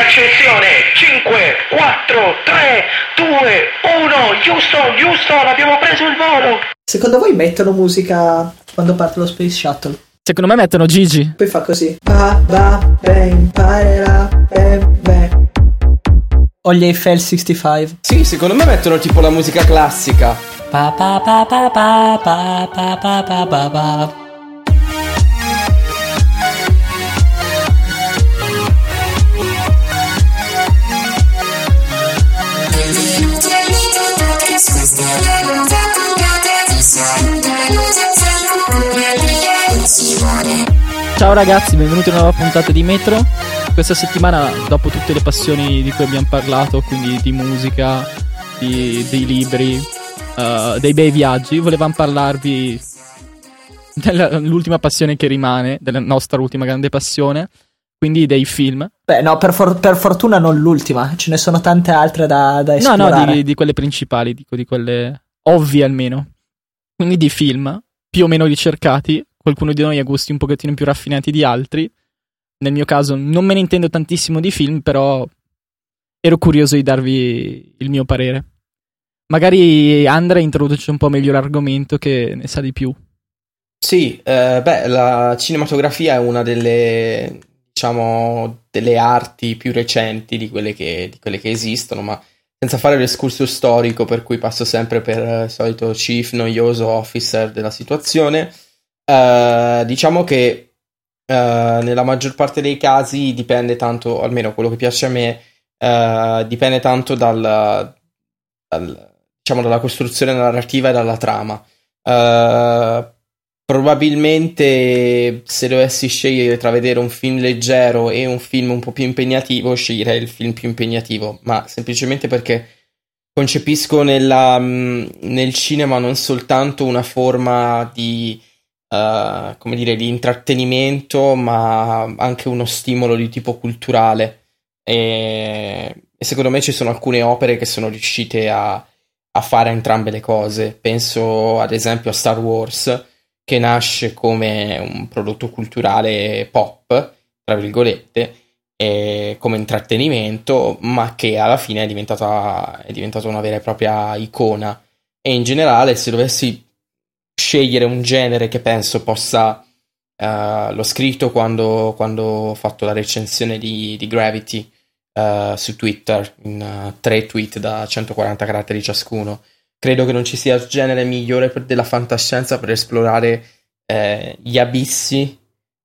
l'accensione. 5, 4, 3, 2, 1. Houston, Houston, abbiamo preso il volo. Secondo voi mettono musica quando parte lo Space Shuttle? Secondo me mettono Gigi. Poi fa così. Pa, ba, bang, parera, bang, bang. O gli Eiffel 65. Sì, secondo me mettono tipo la musica classica. Pa, pa, pa, pa, pa, pa, pa, pa, pa, pa, pa. Ciao ragazzi, benvenuti a una nuova puntata di Metro. Questa settimana, dopo tutte le passioni di cui abbiamo parlato, quindi di musica, di, dei libri, uh, dei bei viaggi, volevamo parlarvi dell'ultima passione che rimane, della nostra ultima grande passione, quindi dei film. Beh, no, per, for- per fortuna non l'ultima, ce ne sono tante altre da, da No, esplorare. no, di, di quelle principali, dico di quelle ovvie almeno. Quindi di film, più o meno ricercati, qualcuno di noi ha gusti un pochettino più raffinati di altri. Nel mio caso non me ne intendo tantissimo di film, però ero curioso di darvi il mio parere. Magari Andrea introduce un po' meglio l'argomento che ne sa di più. Sì, eh, beh, la cinematografia è una delle, diciamo, delle arti più recenti di quelle che, di quelle che esistono, ma senza fare l'escurso storico per cui passo sempre per il solito chief noioso officer della situazione, eh, diciamo che eh, nella maggior parte dei casi dipende tanto, almeno quello che piace a me, eh, dipende tanto dal, dal, diciamo, dalla costruzione narrativa e dalla trama. Probabilmente se dovessi scegliere tra vedere un film leggero e un film un po' più impegnativo, sceglierei il film più impegnativo, ma semplicemente perché concepisco nella, nel cinema non soltanto una forma di, uh, come dire, di intrattenimento, ma anche uno stimolo di tipo culturale. E, e secondo me ci sono alcune opere che sono riuscite a, a fare entrambe le cose. Penso ad esempio a Star Wars che nasce come un prodotto culturale pop, tra virgolette, come intrattenimento, ma che alla fine è diventata, è diventata una vera e propria icona. E in generale, se dovessi scegliere un genere che penso possa. Uh, l'ho scritto quando, quando, ho fatto la recensione di, di Gravity uh, su Twitter, in uh, tre tweet da 140 caratteri ciascuno credo che non ci sia genere migliore per, della fantascienza per esplorare eh, gli abissi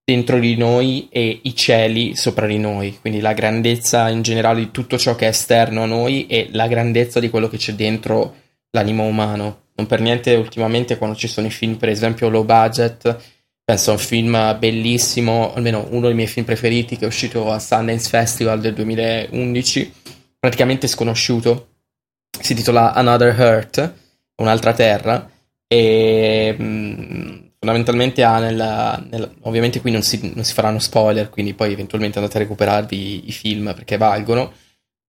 dentro di noi e i cieli sopra di noi, quindi la grandezza in generale di tutto ciò che è esterno a noi e la grandezza di quello che c'è dentro l'animo umano. Non per niente ultimamente quando ci sono i film, per esempio low budget, penso a un film bellissimo, almeno uno dei miei film preferiti che è uscito al Sundance Festival del 2011, praticamente sconosciuto, si intitola Another Earth, un'altra terra, e mh, fondamentalmente ha nella, nella, ovviamente qui non si, non si, faranno spoiler, quindi poi eventualmente andate a recuperarvi i film perché valgono.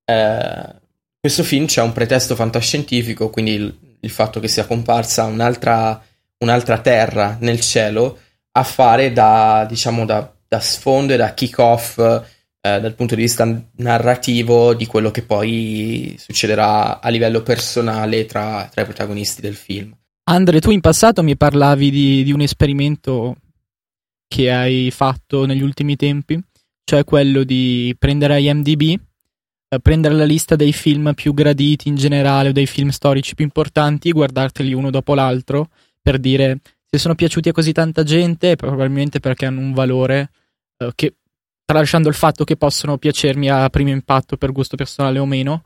Eh, questo film c'è un pretesto fantascientifico, quindi il, il fatto che sia comparsa un'altra, un'altra, terra nel cielo a fare da, diciamo, da, da sfondo e da kick-off eh, dal punto di vista narrativo di quello che poi succederà a livello personale tra, tra i protagonisti del film. Andre, tu in passato mi parlavi di, di, un esperimento che hai fatto negli ultimi tempi, cioè quello di prendere IMDb, eh, prendere la lista dei film più graditi in generale o dei film storici più importanti, guardarteli uno dopo l'altro per dire se sono piaciuti a così tanta gente, probabilmente perché hanno un valore eh, che tralasciando il fatto che possono piacermi a primo impatto per gusto personale o meno.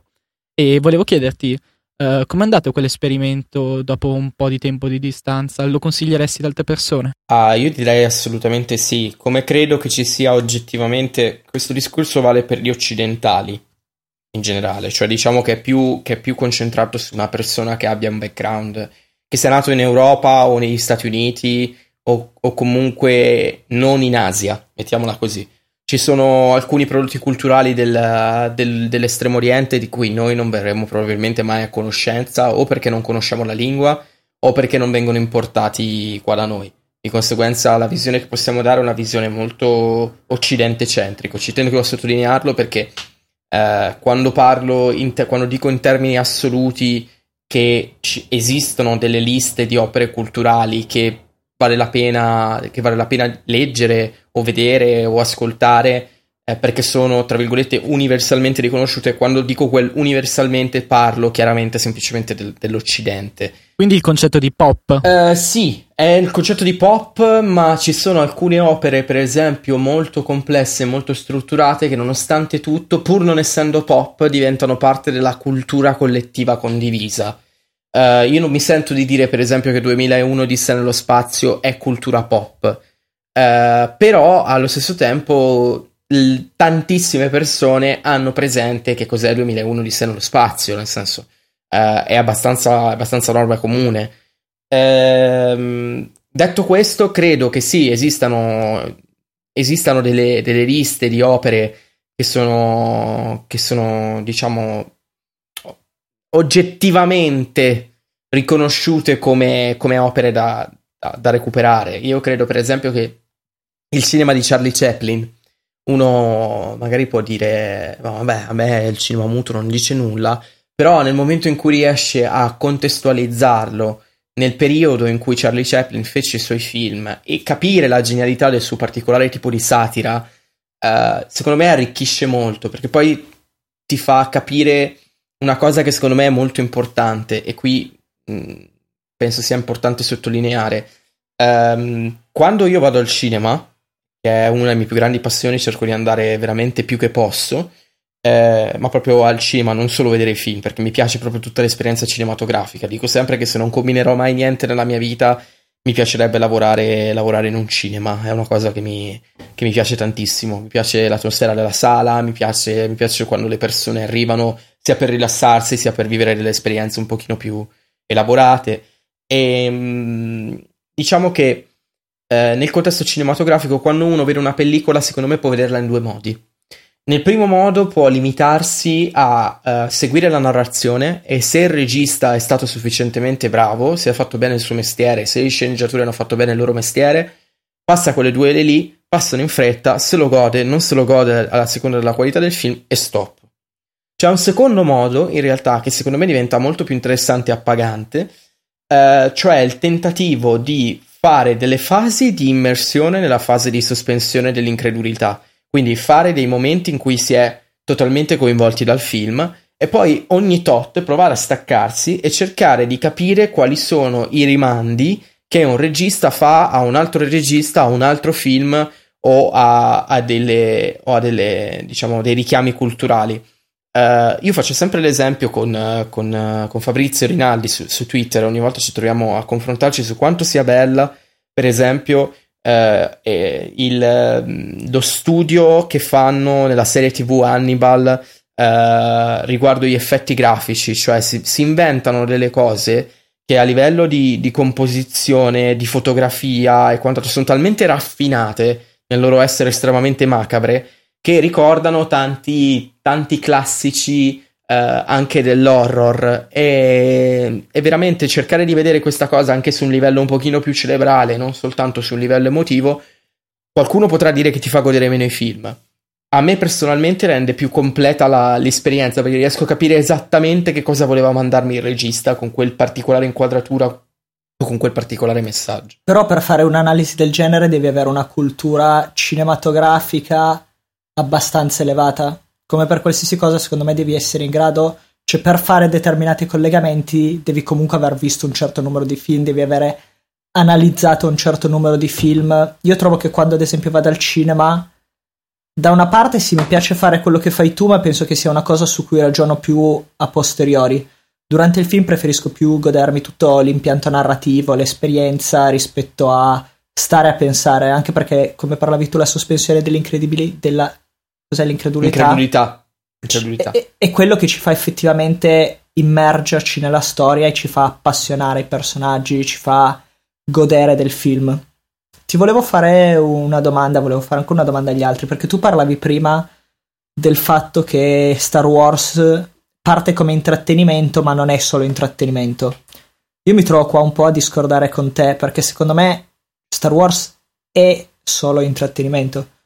E volevo chiederti, uh, com'è andato quell'esperimento dopo un po' di tempo di distanza? Lo consiglieresti ad altre persone? Ah, io direi assolutamente sì. Come credo che ci sia oggettivamente, questo discorso vale per gli occidentali in generale, cioè diciamo che è più, che è più concentrato su una persona che abbia un background, che sia nato in Europa o negli Stati Uniti o, o comunque non in Asia, mettiamola così ci sono alcuni prodotti culturali del, del, dell'estremo oriente di cui noi non verremo probabilmente mai a conoscenza o perché non conosciamo la lingua o perché non vengono importati qua da noi. Di conseguenza la visione che possiamo dare è una visione molto occidente-centrica. Ci tengo a sottolinearlo perché eh, quando parlo, te- quando dico in termini assoluti che ci- esistono delle liste di opere culturali che vale la pena, che vale la pena leggere o vedere o ascoltare, eh, perché sono, tra virgolette, universalmente riconosciute. Quando dico quel universalmente parlo chiaramente semplicemente del, dell'Occidente. Quindi il concetto di pop? Uh, sì, è il concetto di pop, ma ci sono alcune opere, per esempio, molto complesse, molto strutturate, che nonostante tutto, pur non essendo pop, diventano parte della cultura collettiva condivisa. Uh, io non mi sento di dire, per esempio, che 2001 disse nello spazio è cultura pop, uh, però allo stesso tempo l- tantissime persone hanno presente che cos'è 2001 di sé nello spazio, nel senso uh, è abbastanza, abbastanza norma comune. Ehm, detto questo, credo che sì, esistano, esistano delle, delle liste di opere che sono, che sono, diciamo, oggettivamente riconosciute come, come opere da, da, da, recuperare. Io credo, per esempio, che il cinema di Charlie Chaplin uno magari può dire, vabbè, a me il cinema muto non dice nulla, però nel momento in cui riesce a contestualizzarlo nel periodo in cui Charlie Chaplin fece i suoi film e capire la genialità del suo particolare tipo di satira, eh, secondo me arricchisce molto, perché poi ti fa capire una cosa che secondo me è molto importante e qui mh, mm, penso sia importante sottolineare. Um, quando io vado al cinema, che è una delle mie più grandi passioni, cerco di andare veramente più che posso, eh, ma proprio al cinema, non solo vedere i film, perché mi piace proprio tutta l'esperienza cinematografica. Dico sempre che se non combinerò mai niente nella mia vita, mi piacerebbe lavorare, lavorare in un cinema, è una cosa che mi, che mi, piace tantissimo. Mi piace l'atmosfera della sala, mi piace, mi piace quando le persone arrivano sia per rilassarsi sia per vivere delle esperienze un pochino più elaborate. E ehm, diciamo che eh, nel contesto cinematografico, quando uno vede una pellicola, secondo me può vederla in due modi. Nel primo modo può limitarsi a uh, seguire la narrazione e se il regista è stato sufficientemente bravo, se ha fatto bene il suo mestiere, se i sceneggiatori hanno fatto bene il loro mestiere, passa quelle due lì, passano in fretta, se lo gode, non se lo gode alla seconda della qualità del film e stop. C'è un secondo modo, in realtà, che secondo me diventa molto più interessante e appagante, uh, cioè il tentativo di fare delle fasi di immersione nella fase di sospensione dell'incredulità, quindi fare dei momenti in cui si è totalmente coinvolti dal film e poi ogni tot provare a staccarsi e cercare di capire quali sono i rimandi che un regista fa a un altro regista, a un altro film o a, a delle, o a delle diciamo, dei richiami culturali. Uh, io faccio sempre l'esempio con, uh, con, uh, con Fabrizio Rinaldi su, su, Twitter, ogni volta ci troviamo a confrontarci su quanto sia bella, per esempio, eh, il, mm, lo studio che fanno nella serie TV Hannibal riguardo gli effetti grafici, cioè si, si, inventano delle cose che a livello di, di composizione, di fotografia e quant'altro sono talmente raffinate nel loro essere estremamente macabre che ricordano tanti, tanti classici eh, anche dell'horror e, e, veramente cercare di vedere questa cosa anche su un livello un pochino più cerebrale, non soltanto su un livello emotivo, qualcuno potrà dire che ti fa godere meno i film. A me personalmente rende più completa la, l'esperienza perché riesco a capire esattamente che cosa voleva mandarmi il regista con quel particolare inquadratura o con quel particolare messaggio. Però per fare un'analisi del genere devi avere una cultura cinematografica abbastanza elevata. Come per qualsiasi cosa, secondo me devi essere in grado, cioè per fare determinati collegamenti devi comunque aver visto un certo numero di film, devi avere analizzato un certo numero di film. Io trovo che quando ad esempio vado al cinema, da una parte sì, mi piace fare quello che fai tu, ma penso che sia una cosa su cui ragiono più a posteriori. Durante il film preferisco più godermi tutto l'impianto narrativo, l'esperienza rispetto a stare a pensare, anche perché, come parlavi tu, la sospensione della cos'è l'incredulità? Incredulità. Incredulità. È, è, quello che ci fa effettivamente immergerci nella storia e ci fa appassionare i personaggi, ci fa godere del film. Ti volevo fare una domanda, volevo fare anche una domanda agli altri, perché tu parlavi prima del fatto che Star Wars parte come intrattenimento, ma non è solo intrattenimento. Io mi trovo qua un po' a discordare con te, perché secondo me Star Wars è solo intrattenimento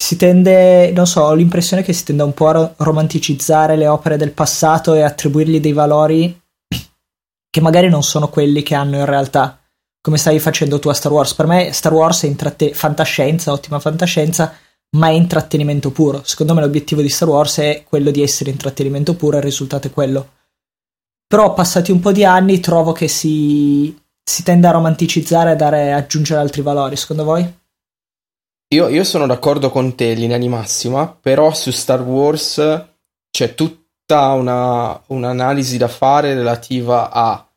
si tende, non so, ho l'impressione che si tende un po' a romanticizzare le opere del passato e attribuirgli dei valori che magari non sono quelli che hanno in realtà, come stavi facendo tu a Star Wars. Per me Star Wars è intratte- fantascienza, ottima fantascienza, ma è intrattenimento puro. Secondo me l'obiettivo di Star Wars è quello di essere intrattenimento puro e il risultato è quello. Però passati un po' di anni trovo che si, si tende a romanticizzare e dare, aggiungere altri valori, secondo voi? Io, io sono d'accordo con te in linea di massima, però su Star Wars c'è tutta una, un'analisi da fare relativa a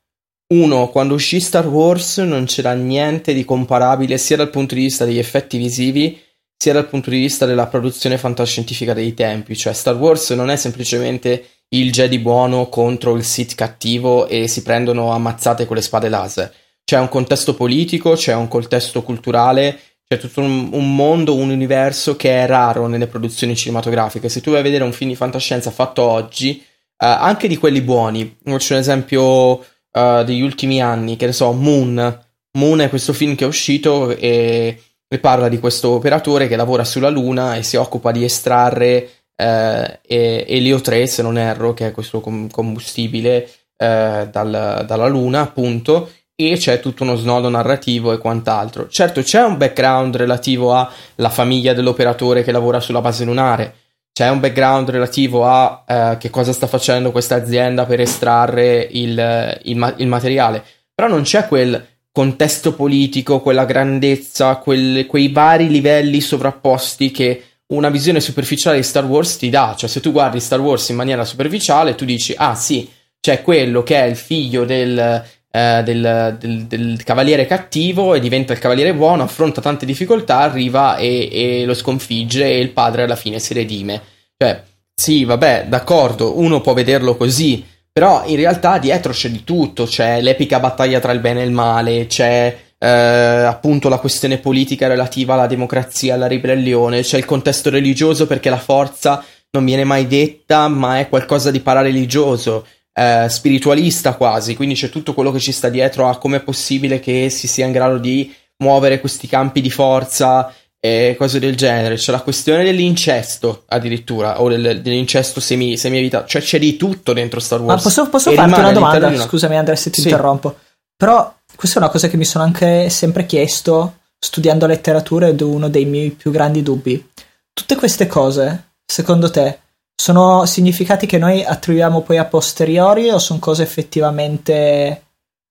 uno, quando uscì Star Wars non c'era niente di comparabile sia dal punto di vista degli effetti visivi sia dal punto di vista della produzione fantascientifica dei tempi, cioè Star Wars non è semplicemente il Jedi buono contro il Sith cattivo e si prendono ammazzate con le spade laser. C'è un contesto politico, c'è un contesto culturale, c'è tutto un, un, mondo, un universo che è raro nelle produzioni cinematografiche. Se tu vai a vedere un film di fantascienza fatto oggi, eh, anche di quelli buoni, faccio un esempio eh, degli ultimi anni, che ne so, Moon. Moon è questo film che è uscito e e parla di questo operatore che lavora sulla Luna e si occupa di estrarre eh, elio 3, se non erro, che è questo com- combustibile eh, dal, dalla Luna, appunto, e c'è tutto uno snodo narrativo e quant'altro. Certo, c'è un background relativo alla famiglia dell'operatore che lavora sulla base lunare, c'è un background relativo a eh, che cosa sta facendo questa azienda per estrarre il, il, il materiale, però non c'è quel contesto politico, quella grandezza, quel, quei vari livelli sovrapposti che una visione superficiale di Star Wars ti dà. Cioè, se tu guardi Star Wars in maniera superficiale, tu dici, ah sì, c'è quello che è il figlio del, eh, del, del, del, cavaliere cattivo e diventa il cavaliere buono, affronta tante difficoltà, arriva e, e lo sconfigge e il padre alla fine si redime. Cioè, sì, vabbè, d'accordo, uno può vederlo così, però in realtà dietro c'è di tutto, c'è l'epica battaglia tra il bene e il male, c'è eh, appunto la questione politica relativa alla democrazia, alla ribellione, c'è il contesto religioso perché la forza non viene mai detta, ma è qualcosa di parareligioso, eh, spiritualista quasi, quindi c'è tutto quello che ci sta dietro a come è possibile che si sia in grado di muovere questi campi di forza e cose del genere. C'è la questione dell'incesto addirittura, o del, dell'incesto semi, semi-evitato, cioè c'è di tutto dentro Star Wars. Ma posso, posso farti una domanda? Una... Scusami Andrea se ti sì. interrompo. Però questa è una cosa che mi sono anche sempre chiesto studiando letteratura ed è uno dei miei più grandi dubbi. Tutte queste cose, secondo te, sono significati che noi attribuiamo poi a posteriori o sono cose effettivamente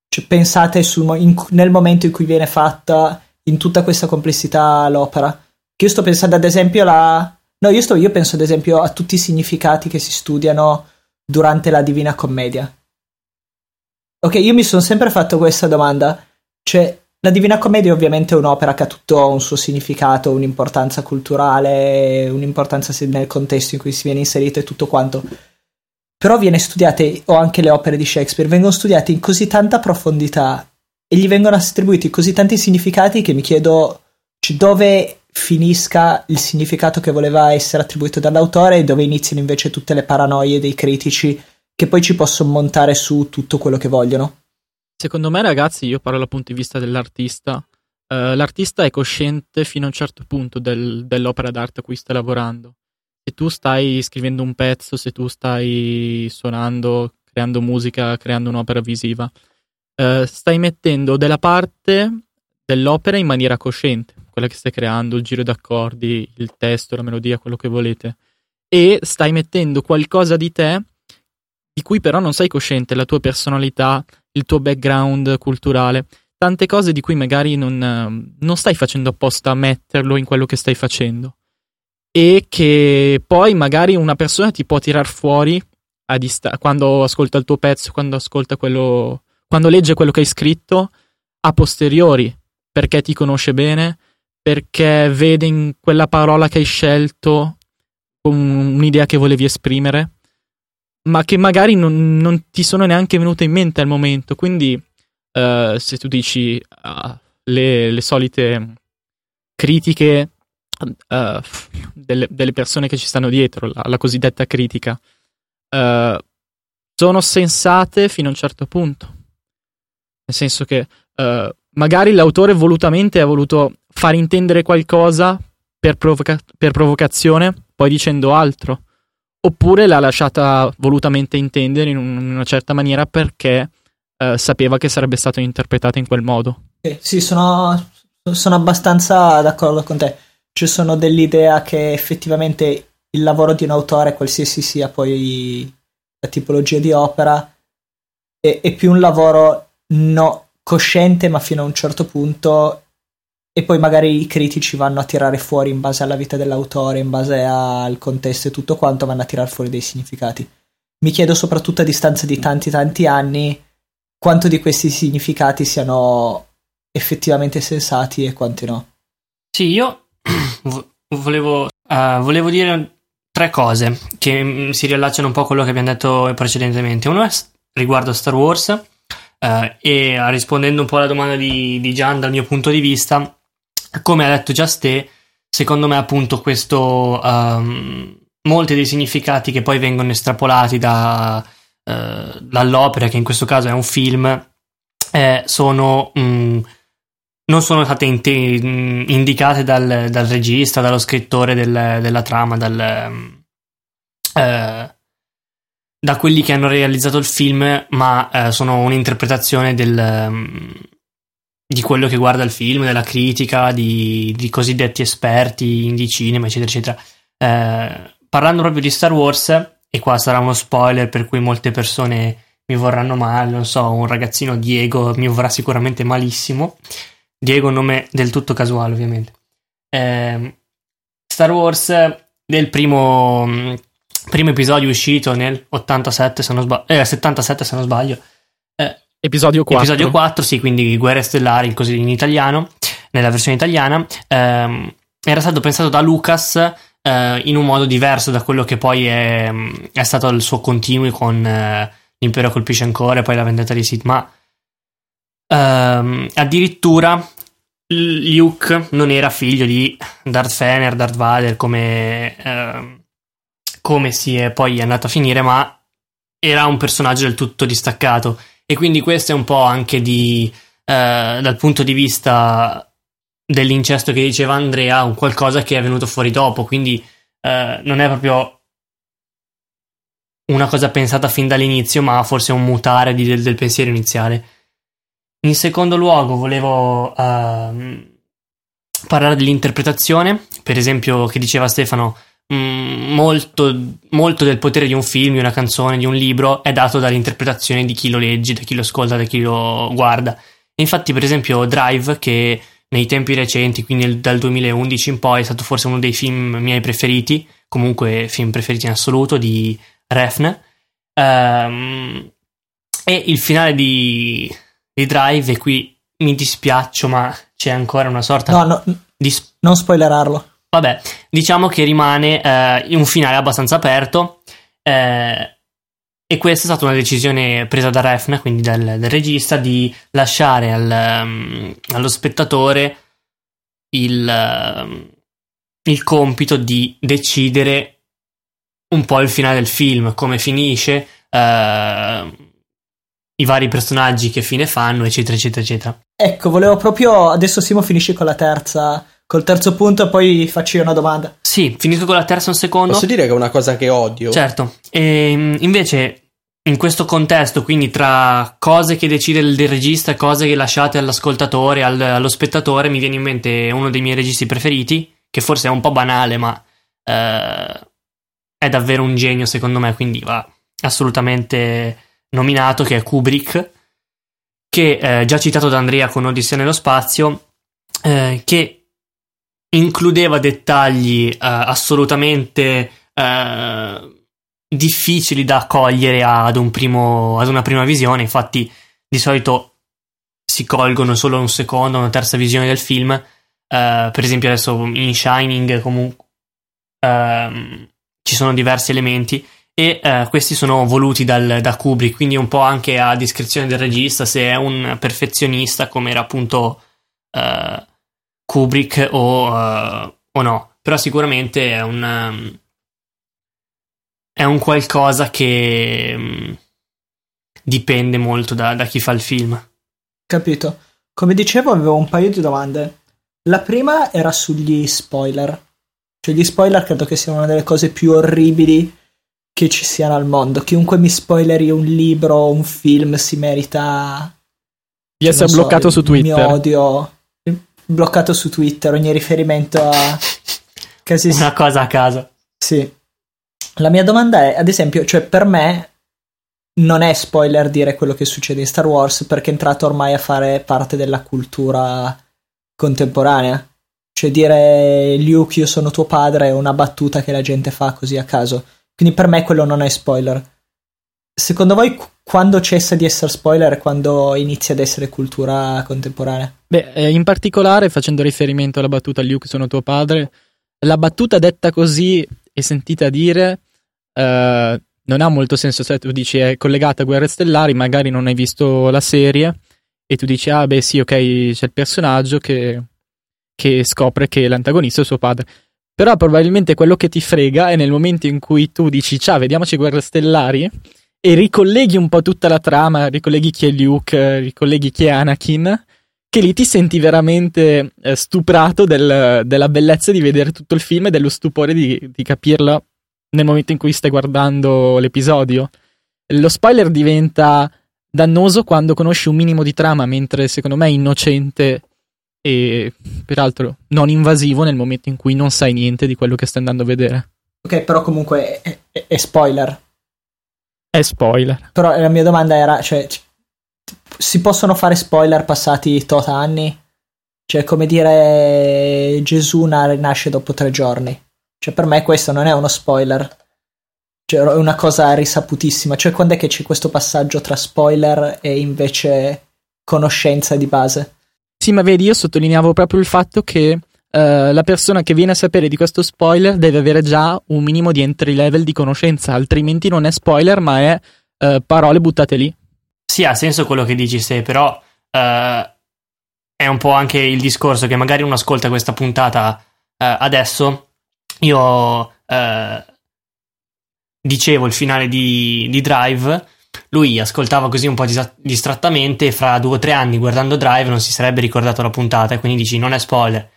cioè, pensate sul, in, nel momento in cui viene fatta in tutta questa complessità l'opera. Che io sto pensando ad esempio alla... No, io, sto, io penso ad esempio a tutti i significati che si studiano durante la Divina Commedia. Ok, io mi sono sempre fatto questa domanda. Cioè, la Divina Commedia ovviamente è un'opera che ha tutto un suo significato, un'importanza culturale, un'importanza nel contesto in cui si viene inserito e tutto quanto. Però viene studiate, o anche le opere di Shakespeare, vengono studiate in così tanta profondità e gli vengono attribuiti così tanti significati che mi chiedo cioè, dove finisca il significato che voleva essere attribuito dall'autore e dove iniziano invece tutte le paranoie dei critici che poi ci possono montare su tutto quello che vogliono. Secondo me, ragazzi, io parlo dal punto di vista dell'artista. Uh, l'artista è cosciente fino a un certo punto del, dell'opera d'arte a cui sta lavorando. Se tu stai scrivendo un pezzo, se tu stai suonando, creando musica, creando un'opera visiva, eh, stai mettendo della parte dell'opera in maniera cosciente, quella che stai creando, il giro d'accordi, il testo, la melodia, quello che volete, e stai mettendo qualcosa di te di cui però non sei cosciente, la tua personalità, il tuo background culturale, tante cose di cui magari non, non stai facendo apposta a metterlo in quello che stai facendo. E che poi magari una persona ti può tirar fuori dist- quando ascolta il tuo pezzo, quando ascolta quello, quando legge quello che hai scritto a posteriori, perché ti conosce bene, perché vede in quella parola che hai scelto un'idea che volevi esprimere, ma che magari non, non ti sono neanche venute in mente al momento. Quindi, uh, se tu dici uh, le, le, solite critiche uh, delle, delle, persone che ci stanno dietro, la, la cosiddetta critica, sono sensate fino a un certo punto nel senso che magari l'autore volutamente ha voluto far intendere qualcosa per, provoca- per provocazione, poi dicendo altro. Oppure l'ha lasciata volutamente intendere in, un- in una certa maniera perché eh, sapeva che sarebbe stata interpretata in quel modo. Sì, sono, sono abbastanza d'accordo con te. Ci sono dell'idea che effettivamente il lavoro di un autore, qualsiasi sia poi la tipologia di opera, è, è più un lavoro no, cosciente, ma fino a un certo punto. E poi magari i critici vanno a tirare fuori in base alla vita dell'autore, in base al contesto e tutto quanto, vanno a tirare fuori dei significati. Mi chiedo soprattutto a distanza di tanti tanti anni quanto di questi significati siano effettivamente sensati e quanti no. Sì, io volevo, uh, volevo dire tre cose che mm, si riallacciano un po' a quello che abbiamo detto precedentemente. Uno è riguardo Star Wars uh, e rispondendo un po' alla domanda di, di Gian dal mio punto di vista, come ha detto già secondo me appunto questo um, molti dei significati che poi vengono estrapolati da, uh, dall'opera, che in questo caso è un film, eh, sono um, non sono state in- indicate dal, dal, regista, dallo scrittore del, della trama, dal, eh, da quelli che hanno realizzato il film, ma eh, sono un'interpretazione del, um, di quello che guarda il film, della critica, di, di cosiddetti esperti di cinema, eccetera, eccetera. Eh, parlando proprio di Star Wars, e qua sarà uno spoiler per cui molte persone mi vorranno male, non so, un ragazzino Diego mi vorrà sicuramente malissimo. Diego nome del tutto casuale, ovviamente. Eh, Star Wars del primo, primo, episodio uscito nel 87, se non sbaglio, eh, 77 se non sbaglio. Episodio 4. Episodio 4, sì, quindi Guerre Stellari, così in italiano, nella versione italiana. Eh, era stato pensato da Lucas eh, in un modo diverso da quello che poi è, è stato il suo continui con eh, L'Impero colpisce ancora e poi la vendetta di Sith, ma Um, addirittura Luke non era figlio di Darth Fener, Darth Vader, come, uh, come si è poi andato a finire, ma era un personaggio del tutto distaccato. E quindi questo è un po' anche di, uh, dal punto di vista dell'incesto che diceva Andrea, un qualcosa che è venuto fuori dopo. Quindi uh, non è proprio una cosa pensata fin dall'inizio, ma forse un mutare di, del, del pensiero iniziale. In secondo luogo volevo uh, parlare dell'interpretazione, per esempio che diceva Stefano, molto, molto, del potere di un film, di una canzone, di un libro è dato dall'interpretazione di chi lo legge, da chi lo ascolta, da chi lo guarda. E infatti per esempio Drive, che nei tempi recenti, quindi dal 2011 in poi, è stato forse uno dei film miei preferiti, comunque film preferiti in assoluto, di Refn. Um, e il finale di di Drive e qui mi dispiaccio, ma c'è ancora una sorta no, no, di... Sp- non spoilerarlo. Vabbè, diciamo che rimane eh, un finale abbastanza aperto eh, e questa è stata una decisione presa da Refn, quindi dal, dal regista, di lasciare al, um, allo spettatore il, um, il compito di decidere un po' il finale del film, come finisce. Uh, i vari personaggi che fine fanno, eccetera, eccetera, eccetera. Ecco, volevo proprio. Adesso Simo finisce con la terza. Col terzo punto, poi faccio io una domanda. Sì, finisco con la terza un secondo. Posso dire che è una cosa che odio? Certo. E, ehm, invece, in questo contesto, quindi tra cose che decide il regista e cose che lasciate all'ascoltatore, al, allo spettatore, mi viene in mente uno dei miei registi preferiti, che forse è un po' banale, ma eh, è davvero un genio secondo me, quindi va assolutamente nominato, che è Kubrick, che eh, già citato da Andrea con Odissea nello spazio, eh, che includeva dettagli eh, assolutamente eh, difficili da cogliere ad, un primo, ad una prima visione. Infatti, di solito si colgono solo un secondo, una terza visione del film. Eh, per esempio, adesso in Shining, comunque ehm, ci sono diversi elementi e eh, questi sono voluti dal, da Kubrick, quindi un po' anche a discrezione del regista se è un perfezionista come era appunto eh, Kubrick o, uh, o, no, però sicuramente è un, um, è un qualcosa che um, dipende molto da, da chi fa il film. Capito. Come dicevo avevo un paio di domande. La prima era sugli spoiler Cioè, gli spoiler credo che siano una delle cose più orribili che ci siano al mondo. Chiunque mi spoileri un libro o un film si merita di essere so, bloccato il su Twitter. mio odio bloccato su Twitter ogni riferimento a casi Una cosa a caso. Sì. La mia domanda è, ad esempio, cioè per me non è spoiler dire quello che succede in Star Wars perché è entrato ormai a fare parte della cultura contemporanea. Cioè dire Luke io sono tuo padre è una battuta che la gente fa così a caso. Quindi per me quello non è spoiler. Secondo voi quando cessa di essere spoiler e quando inizia ad essere cultura contemporanea? Beh, eh, in particolare facendo riferimento alla battuta Luke sono tuo padre, la battuta detta così e sentita dire eh, non ha molto senso se tu dici è collegata a Guerre Stellari, magari non hai visto la serie e tu dici ah beh sì ok c'è il personaggio che, che scopre che l'antagonista è suo padre. Però probabilmente quello che ti frega è nel momento in cui tu dici ciao vediamoci Guerre Stellari e ricolleghi un po' tutta la trama, ricolleghi chi è Luke, ricolleghi chi è Anakin, che lì ti senti veramente eh, stuprato del, della bellezza di vedere tutto il film e dello stupore di, di capirlo nel momento in cui stai guardando l'episodio. Lo spoiler diventa dannoso quando conosci un minimo di trama, mentre secondo me è innocente e peraltro non invasivo nel momento in cui non sai niente di quello che stai andando a vedere. Ok, però comunque è, è, è spoiler. È spoiler. Però la mia domanda era, cioè, si possono fare spoiler passati tot anni? Cioè, come dire, Gesù nasce dopo tre giorni. Cioè, per me questo non è uno spoiler. Cioè, è una cosa risaputissima. Cioè, quando è che c'è questo passaggio tra spoiler e invece conoscenza di base? Sì, ma vedi, io sottolineavo proprio il fatto che Uh, la persona che viene a sapere di questo spoiler deve avere già un minimo di entry level di conoscenza, altrimenti non è spoiler, ma è uh, parole buttate lì. Sì, ha senso quello che dici, se però uh, è un po' anche il discorso che magari uno ascolta questa puntata adesso. Io dicevo il finale di, di, Drive. Lui ascoltava così un po' distrattamente e fra due o tre anni guardando Drive non si sarebbe ricordato la puntata e quindi dici non è spoiler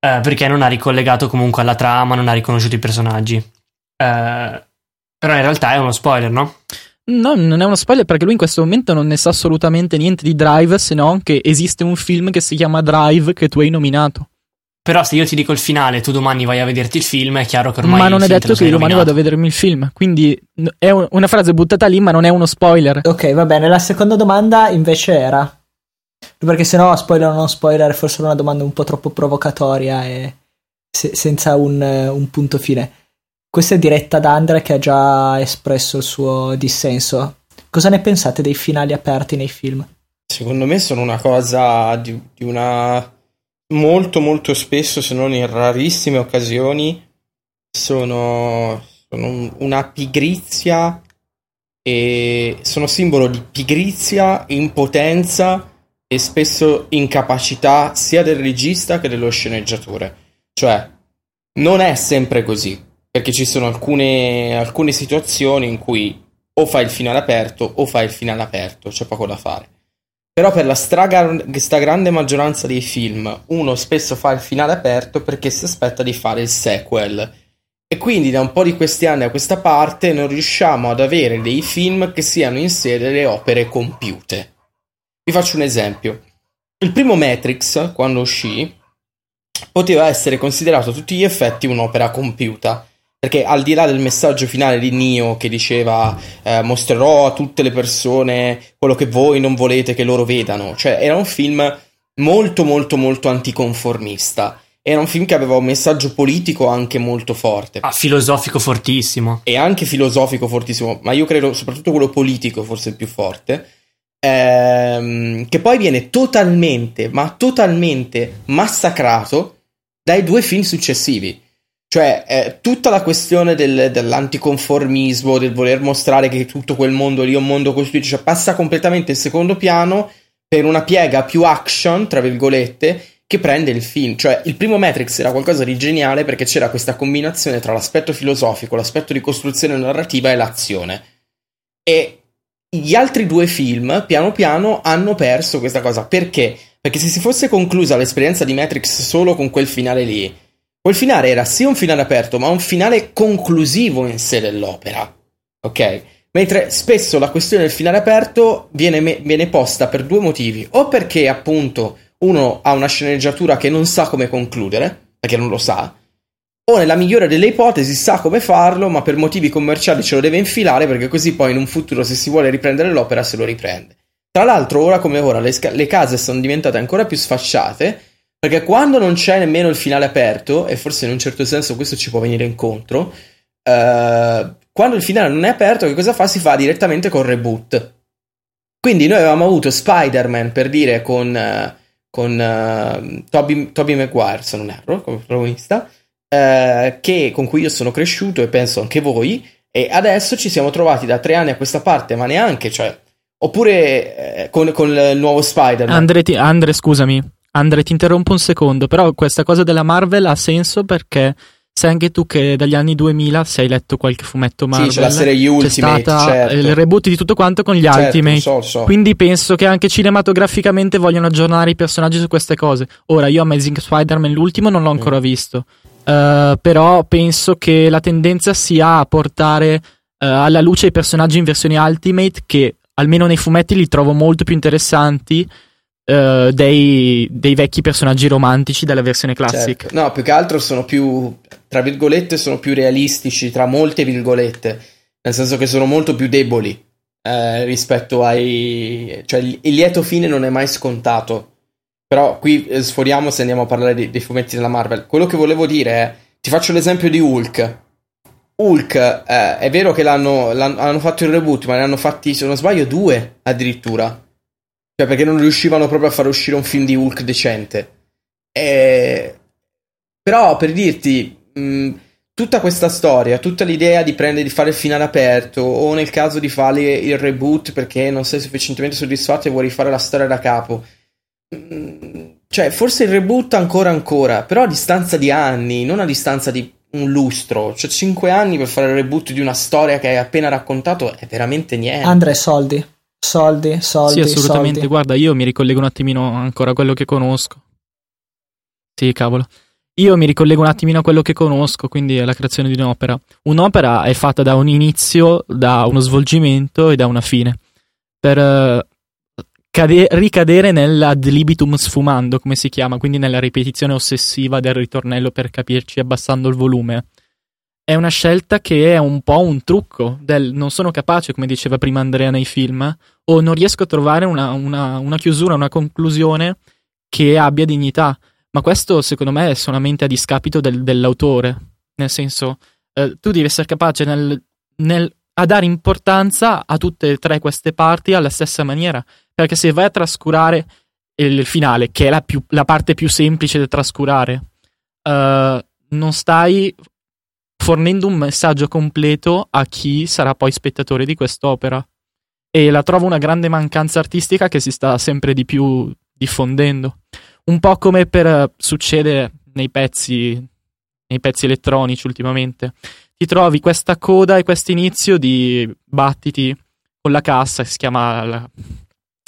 eh, perché non ha ricollegato comunque alla trama, non ha riconosciuto i personaggi. Eh, però in realtà è uno spoiler, no? No, non è uno spoiler perché lui in questo momento non ne sa assolutamente niente di Drive, se non che esiste un film che si chiama Drive che tu hai nominato. Però se io ti dico il finale, tu domani vai a vederti il film, è chiaro che ormai... Ma non è detto che io domani vado a vedermi il film, quindi è una frase buttata lì, ma non è uno spoiler. Ok, va bene. La seconda domanda invece era perché sennò spoiler o non spoiler forse era una domanda un po' troppo provocatoria e se- senza un, un, punto fine. Questa è diretta da Andre che ha già espresso il suo dissenso. Cosa ne pensate dei finali aperti nei film? Secondo me sono una cosa di, di una molto molto spesso, se non in rarissime occasioni, sono, sono una pigrizia e sono simbolo di pigrizia, impotenza e spesso incapacità sia del regista che dello sceneggiatore. Cioè, non è sempre così, perché ci sono alcune, alcune situazioni in cui o fai il finale aperto o fai il finale aperto, c'è poco da fare. Però per la stragrande maggioranza dei film uno spesso fa il finale aperto perché si aspetta di fare il sequel. E quindi da un po' di questi anni a questa parte non riusciamo ad avere dei film che siano in sé delle opere compiute. Vi faccio un esempio. Il primo Matrix, quando uscì, poteva essere considerato a tutti gli effetti un'opera compiuta. Perché al di là del messaggio finale di Neo che diceva eh, mostrerò a tutte le persone quello che voi non volete che loro vedano, cioè era un film molto molto molto anticonformista. Era un film che aveva un messaggio politico anche molto forte. Ah, filosofico fortissimo. E anche filosofico fortissimo, ma io credo soprattutto quello politico forse il più forte ehm, che poi viene totalmente, ma totalmente massacrato dai due film successivi. Cioè, eh, tutta la questione del, dell'anticonformismo, del voler mostrare che tutto quel mondo lì è un mondo costruito, cioè passa completamente in secondo piano per una piega più action, tra virgolette, che prende il film. Cioè, il primo Matrix era qualcosa di geniale perché c'era questa combinazione tra l'aspetto filosofico, l'aspetto di costruzione narrativa e l'azione. E gli altri due film, piano piano, hanno perso questa cosa. Perché? Perché se si fosse conclusa l'esperienza di Matrix solo con quel finale lì, Quel finale era sì un finale aperto, ma un finale conclusivo in sé dell'opera. Ok? Mentre spesso la questione del finale aperto viene, me- viene posta per due motivi. O perché appunto uno ha una sceneggiatura che non sa come concludere, perché non lo sa, o nella migliore delle ipotesi sa come farlo, ma per motivi commerciali ce lo deve infilare perché così poi in un futuro se si vuole riprendere l'opera se lo riprende. Tra l'altro, ora come ora, le, sca- le case sono diventate ancora più sfasciate perché quando non c'è nemmeno il finale aperto, e forse in un certo senso questo ci può venire incontro, eh, quando il finale non è aperto, che cosa fa? Si fa direttamente con reboot. Quindi noi avevamo avuto Spider-Man per dire con, uh, con uh, Toby, Toby Maguire, se non erro, come protagonista, uh, che, con cui io sono cresciuto e penso anche voi, e adesso ci siamo trovati da tre anni a questa parte, ma neanche, cioè, oppure con, con, il nuovo Spider-Man. Andre, ti, Andre, scusami, Andre, ti interrompo un secondo, però questa cosa della Marvel ha senso perché sai anche tu che dagli anni 2000 se hai letto qualche fumetto Marvel sì, c'è la serie Ultimate, c'è stata certo. il reboot di tutto quanto con gli certo, Ultimate so, so. quindi penso che anche cinematograficamente vogliono aggiornare i personaggi su queste cose ora io Amazing Spider-Man l'ultimo non l'ho ancora mm. visto uh, però penso che la tendenza sia a portare uh, alla luce i personaggi in versione Ultimate che almeno nei fumetti li trovo molto più interessanti Uh, dei, dei, vecchi personaggi romantici della versione classica. Certo. No, più che altro sono più, tra virgolette, sono più realistici, tra molte virgolette, nel senso che sono molto più deboli eh, rispetto ai... cioè il, lieto fine non è mai scontato. Però qui eh, sforiamo se andiamo a parlare dei, dei fumetti della Marvel. Quello che volevo dire è, ti faccio l'esempio di Hulk. Hulk, eh, è vero che l'hanno, l'hanno, hanno fatto il reboot, ma ne hanno fatti, se non sbaglio, due addirittura cioè, perché non riuscivano proprio a far uscire un film di Hulk decente. E... Però, per dirti, mh, tutta questa storia, tutta l'idea di prendere di fare il finale aperto, o nel caso di fare il reboot perché non sei sufficientemente soddisfatto e vuoi rifare la storia da capo. Cioè, forse il reboot ancora ancora, però a distanza di anni, non a distanza di un lustro. Cioè, cinque anni per fare il reboot di una storia che hai appena raccontato è veramente niente. Andre, soldi. Soldi, soldi. Sì, assolutamente. Soldi. Guarda, io mi ricollego un attimino ancora a quello che conosco. Sì, cavolo. Io mi ricollego un attimino a quello che conosco, quindi alla creazione di un'opera. Un'opera è fatta da un inizio, da uno svolgimento e da una fine. Per uh, cade- ricadere nell'ad libitum sfumando, come si chiama, quindi nella ripetizione ossessiva del ritornello per capirci abbassando il volume è una scelta che è un po' un trucco del non sono capace, come diceva prima Andrea nei film, o non riesco a trovare una, una, una chiusura, una conclusione che abbia dignità. Ma questo secondo me è solamente a discapito del, dell'autore. Nel senso, eh, tu devi essere capace nel, nel, a dare importanza a tutte e tre queste parti alla stessa maniera. Perché se vai a trascurare il, finale, che è la, più, la, parte più semplice da trascurare, uh, non stai fornendo un messaggio completo a chi sarà poi spettatore di quest'opera. E la trovo una grande mancanza artistica che si sta sempre di più diffondendo. Un po' come per, succede nei pezzi, nei pezzi elettronici ultimamente. Ti trovi questa coda e questo inizio di battiti con la cassa, che si chiama la,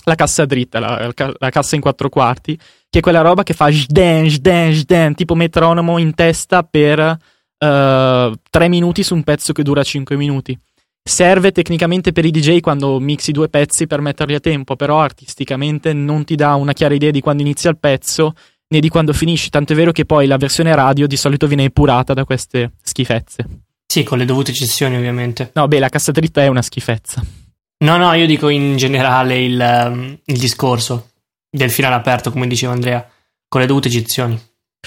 la cassa dritta, la, la, cassa in quattro quarti, che è quella roba che fa jden, jden, jden, tipo metronomo in testa per uh, tre minuti su un pezzo che dura 5 minuti. Serve tecnicamente per i DJ quando mixi due pezzi per metterli a tempo, però artisticamente non ti dà una chiara idea di quando inizia il pezzo né di quando finisci. Tanto è vero che poi la versione radio di solito viene epurata da queste schifezze. Sì, con le dovute eccezioni, ovviamente. No, beh, la cassa dritta è una schifezza. No, no, io dico in generale il, um, il discorso del finale aperto, come diceva Andrea, con le dovute eccezioni.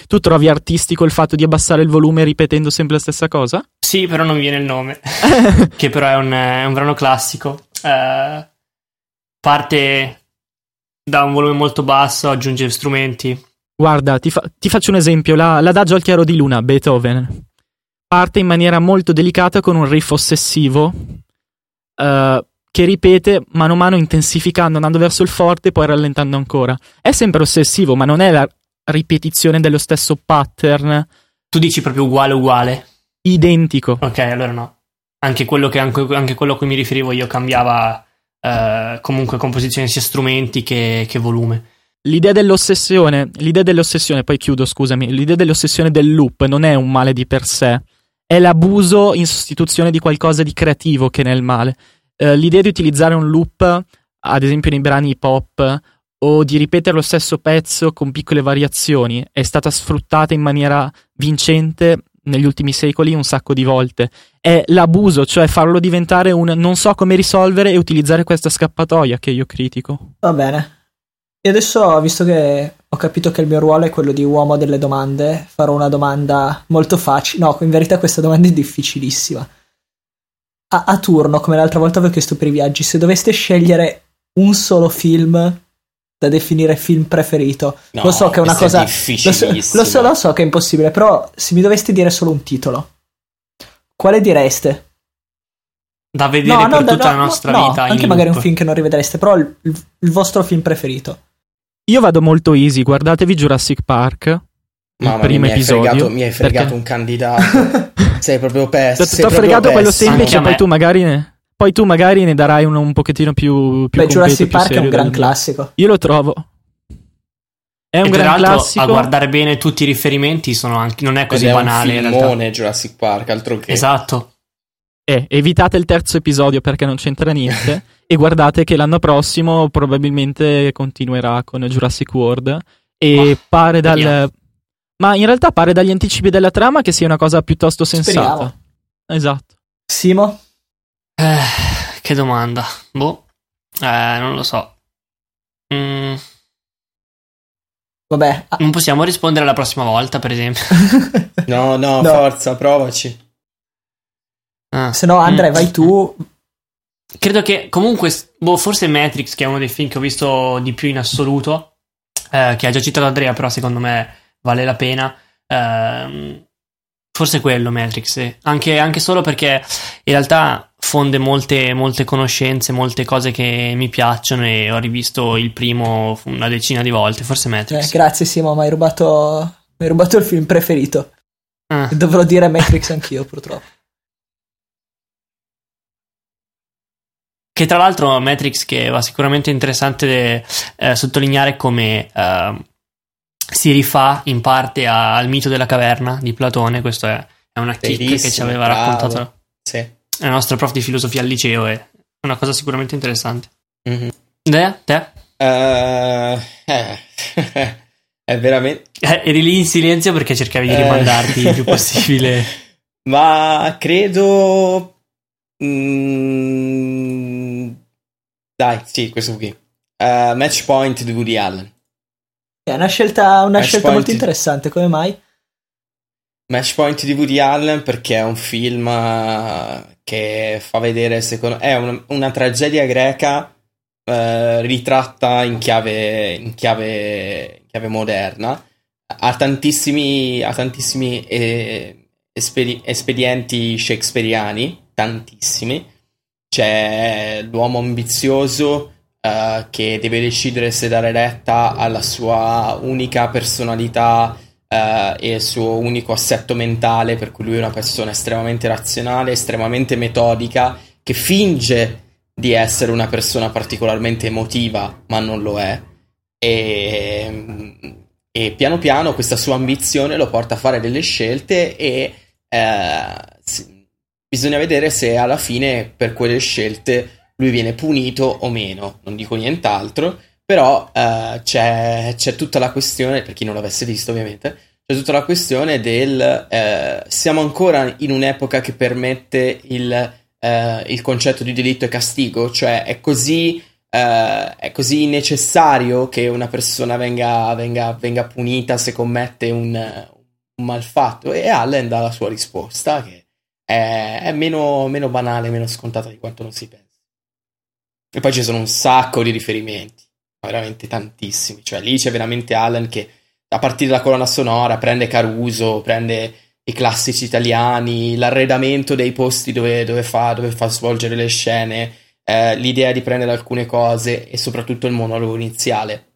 Tu trovi artistico il fatto di abbassare il volume ripetendo sempre la stessa cosa? Sì, però non mi viene il nome. che però è un, è un brano classico. Uh, parte da un volume molto basso, aggiunge strumenti. Guarda, ti, fa- ti faccio un esempio. La, l'adagio al chiaro di luna, Beethoven. Parte in maniera molto delicata con un riff ossessivo. Uh, che ripete mano a mano intensificando, andando verso il forte e poi rallentando ancora. È sempre ossessivo, ma non è la, ripetizione dello stesso pattern. Tu dici proprio uguale uguale? Identico. Ok, allora no. Anche quello, che, anche, anche quello a cui mi riferivo io cambiava eh, comunque composizione sia strumenti che, che volume. l'idea dell'ossessione, l'idea dell'ossessione, poi chiudo, scusami, l'idea dell'ossessione del loop non è un male di per sé, è l'abuso in sostituzione di qualcosa di creativo che ne è il male. Eh, l'idea di utilizzare un loop, ad esempio nei brani hip hop, o di ripetere lo stesso pezzo con piccole variazioni, è stata sfruttata in maniera vincente negli ultimi secoli un sacco di volte. È l'abuso, cioè farlo diventare un non so come risolvere e utilizzare questa scappatoia che io critico. Va bene. E adesso, visto che ho capito che il mio ruolo è quello di uomo delle domande, farò una domanda molto facile. No, in verità questa domanda è difficilissima. A, a turno, come l'altra volta avevo chiesto per i viaggi, se doveste scegliere un solo film da definire film preferito. No, lo so che è una cosa. è lo, so, lo so, lo so che è impossibile, però se mi doveste dire solo un titolo, quale direste? Da vedere No, no, per da- tutta no, la nostra no, vita. Anche in magari loop. un film che non rivedreste, però il- il vostro film preferito. Io vado molto easy, guardatevi Jurassic Park, il Mamma mia, primo mi hai episodio. fregato, mi hai fregato perché- un candidato. Sei proprio pessimo. Ti ho fregato quello semplice, poi tu magari ne, poi tu magari ne darai uno un pochettino più, più Beh, Jurassic più Park è un gran classico. Io lo trovo. È un E gran classico. a guardare bene tutti i riferimenti sono anche, non è così Così banale è un filmone Jurassic Park, altro che. Esatto. Eh, evitate il terzo episodio perché non c'entra niente. e guardate che l'anno prossimo probabilmente continuerà con Jurassic World. E Ah, pare dal. speriamo. Ma in realtà pare dagli anticipi della trama che sia una cosa piuttosto sensata. Speriamo. Esatto. Simo? Eh, che domanda. Boh. Eh, non lo so. Mm, Vabbè, ah, non possiamo rispondere la prossima volta, per esempio. No, no, No. forza, provaci. Ah. se no, Andre, Mm. vai tu. Credo che comunque, boh, forse Matrix, che è uno dei film che ho visto di più in assoluto, eh, che ha già citato Andrea, però secondo me vale la pena. Ehm, forse quello, Matrix, sì. anche, anche solo perché in realtà fonde molte, molte conoscenze, molte cose che mi piacciono e ho rivisto il primo una decina di volte, forse Eh, Matrix. grazie, Simo, mi hai rubato, rubato il film preferito. Ah. Dovrò dire Matrix anch'io, purtroppo. Che tra l'altro Matrix che va sicuramente interessante eh, sottolineare come eh, si rifà in parte a- al mito della caverna di Platone, questa è, è una chicca che ci aveva bravo. raccontato Sì. la nostra prof di filosofia al liceo, è una cosa sicuramente interessante. Mhm. Te? Te? Eh, eh, è veramente. Eh, eri lì in silenzio perché cercavi di Eh. rimandarti il più possibile. Ma credo. mm, dai, sì, questo qui. Eh, match point di Woody Allen. È una scelta, una scelta molto interessante, come mai? Match point di Woody Allen perché è un film eh, che fa vedere, secondo è un- una tragedia greca eh, ritratta in chiave, in chiave, in chiave moderna. Ha tantissimi, ha tantissimi eh, espedi- espedienti shakespeariani, tantissimi. C'è l'uomo ambizioso eh, che deve decidere se dare retta alla sua unica personalità eh, e il suo unico assetto mentale, per cui lui è una persona estremamente razionale, estremamente metodica, che finge di essere una persona particolarmente emotiva, ma non lo è. E, e piano piano questa sua ambizione lo porta a fare delle scelte e eh, bisogna vedere se alla fine per quelle scelte lui viene punito o meno. Non dico nient'altro, però eh, c'è, c'è tutta la questione, per chi non l'avesse visto ovviamente, c'è tutta la questione del eh, siamo ancora in un'epoca che permette il, eh, il concetto di delitto e castigo, cioè è così, eh, è così necessario che una persona venga, venga, venga punita se commette un, un malfatto e Allen dà la sua risposta che è, è meno, meno banale, meno scontata di quanto non si pensa. E poi ci sono un sacco di riferimenti, veramente tantissimi, cioè lì c'è veramente Allen che a partire dalla colonna sonora prende Caruso, prende i classici italiani, l'arredamento dei posti dove, dove fa, dove fa svolgere le scene, eh, l'idea di prendere alcune cose e soprattutto il monologo iniziale,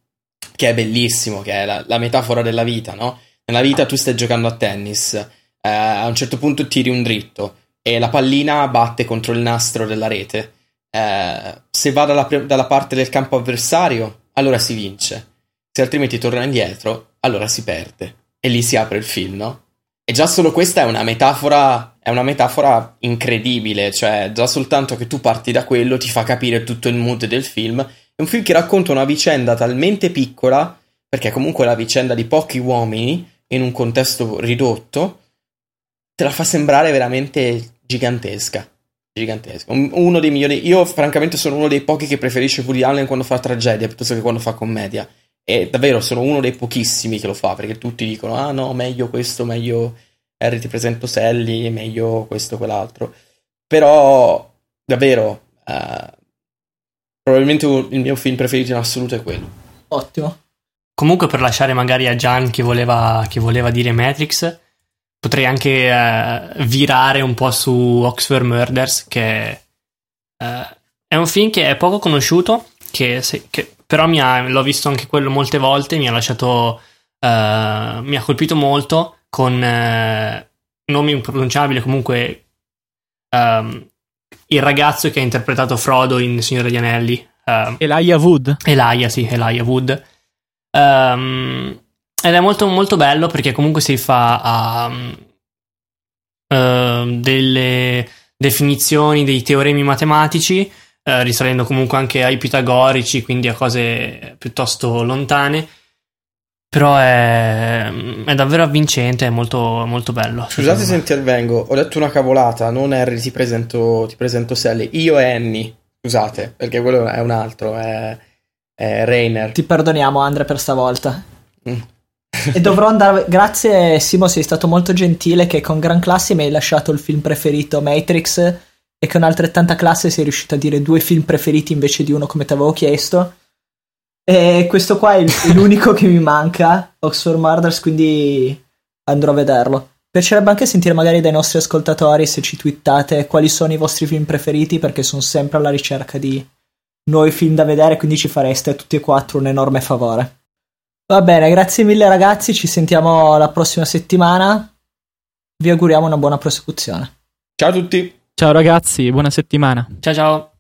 che è bellissimo, che è la, la metafora della vita, no? Nella vita tu stai giocando a tennis, eh, a un certo punto tiri un dritto e la pallina batte contro il nastro della rete. Eh, se va dalla, pre- dalla parte del campo avversario, allora si vince. se altrimenti torna indietro, allora si perde. E lì si apre il film, no? E già solo questa è una metafora, è una metafora incredibile, cioè già soltanto che tu parti da quello ti fa capire tutto il mood del film. È un film che racconta una vicenda talmente piccola, perché comunque la vicenda di pochi uomini in un contesto ridotto, te la fa sembrare veramente gigantesca. Gigantesca. Uno dei migliori. Io, francamente, sono uno dei pochi che preferisce Woody Allen quando fa tragedia piuttosto che quando fa commedia. E davvero sono uno dei pochissimi che lo fa, perché tutti dicono: ah no, meglio questo, meglio Harry ti presento Sally, meglio questo, quell'altro. Però, davvero, uh, probabilmente il mio film preferito in assoluto è quello. Ottimo. Comunque, per lasciare magari a Gian che voleva, che voleva dire Matrix, potrei anche uh, virare un po' su Oxford Murders, che uh, è un film che è poco conosciuto, che, se, che però ha, l'ho visto anche quello molte volte, mi ha lasciato, uh, mi ha colpito molto con nomi impronunciabili, comunque um, il ragazzo che ha interpretato Frodo in Signore degli Anelli. Uh, Elijah Wood. Elijah, sì, Elijah Wood. Um, ed è molto, molto bello perché comunque si fa a uh, delle definizioni dei teoremi matematici eh, risalendo comunque anche ai pitagorici, quindi a cose piuttosto lontane. Però è, è davvero avvincente, è molto, molto bello. Scusate se intervengo, ho detto una cavolata, non Harry, ti presento, ti presento Sally. Io e Annie, scusate, perché quello è un altro, è, è Rainer. Ti perdoniamo Andre per stavolta. Mm. e dovrò andare. Grazie, Simo, sei stato molto gentile. Che con gran classe mi hai lasciato il film preferito Matrix e con altrettanta classe sei riuscito a dire due film preferiti invece di uno come ti avevo chiesto. E questo qua è l'unico che mi manca, Oxford Murders, quindi andrò a vederlo. Piacerebbe anche sentire magari dai nostri ascoltatori se ci twittate quali sono i vostri film preferiti perché sono sempre alla ricerca di nuovi film da vedere, quindi ci fareste a tutti e quattro un enorme favore. Va bene, grazie mille ragazzi, ci sentiamo la prossima settimana. Vi auguriamo una buona prosecuzione. Ciao a tutti! Ciao ragazzi, buona settimana. Ciao ciao.